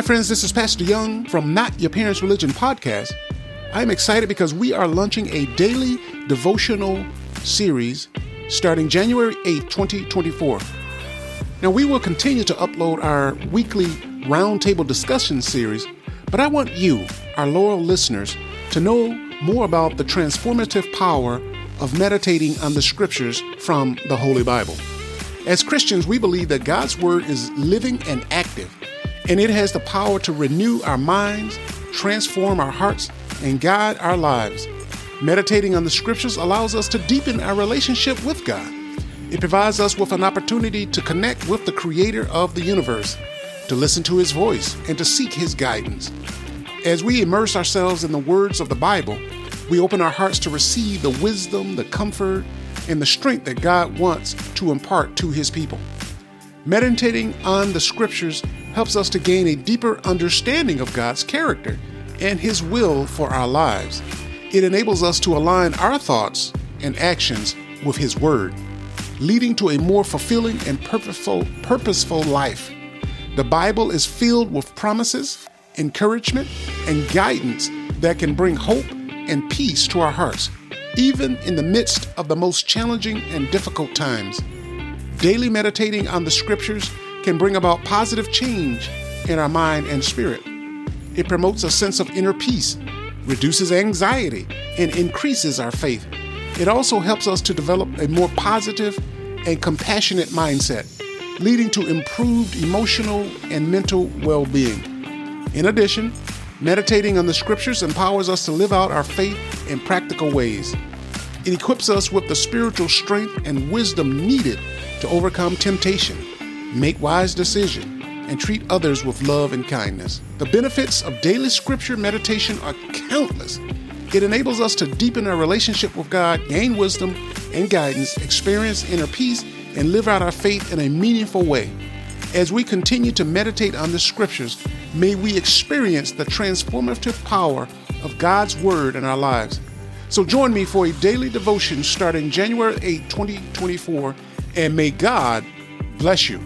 Hi, friends, this is Pastor Young from Not Your Parents' Religion podcast. I'm excited because we are launching a daily devotional series starting January 8, 2024. Now, we will continue to upload our weekly roundtable discussion series, but I want you, our loyal listeners, to know more about the transformative power of meditating on the scriptures from the Holy Bible. As Christians, we believe that God's Word is living and active and it has the power to renew our minds, transform our hearts, and guide our lives. Meditating on the scriptures allows us to deepen our relationship with God. It provides us with an opportunity to connect with the creator of the universe, to listen to his voice, and to seek his guidance. As we immerse ourselves in the words of the Bible, we open our hearts to receive the wisdom, the comfort, and the strength that God wants to impart to his people. Meditating on the scriptures helps us to gain a deeper understanding of God's character and His will for our lives. It enables us to align our thoughts and actions with His Word, leading to a more fulfilling and purposeful, purposeful life. The Bible is filled with promises, encouragement, and guidance that can bring hope and peace to our hearts, even in the midst of the most challenging and difficult times. Daily meditating on the scriptures can bring about positive change in our mind and spirit. It promotes a sense of inner peace, reduces anxiety, and increases our faith. It also helps us to develop a more positive and compassionate mindset, leading to improved emotional and mental well being. In addition, meditating on the scriptures empowers us to live out our faith in practical ways. It equips us with the spiritual strength and wisdom needed to overcome temptation, make wise decisions, and treat others with love and kindness. The benefits of daily scripture meditation are countless. It enables us to deepen our relationship with God, gain wisdom and guidance, experience inner peace, and live out our faith in a meaningful way. As we continue to meditate on the scriptures, may we experience the transformative power of God's Word in our lives. So join me for a daily devotion starting January 8, 2024 and may God bless you.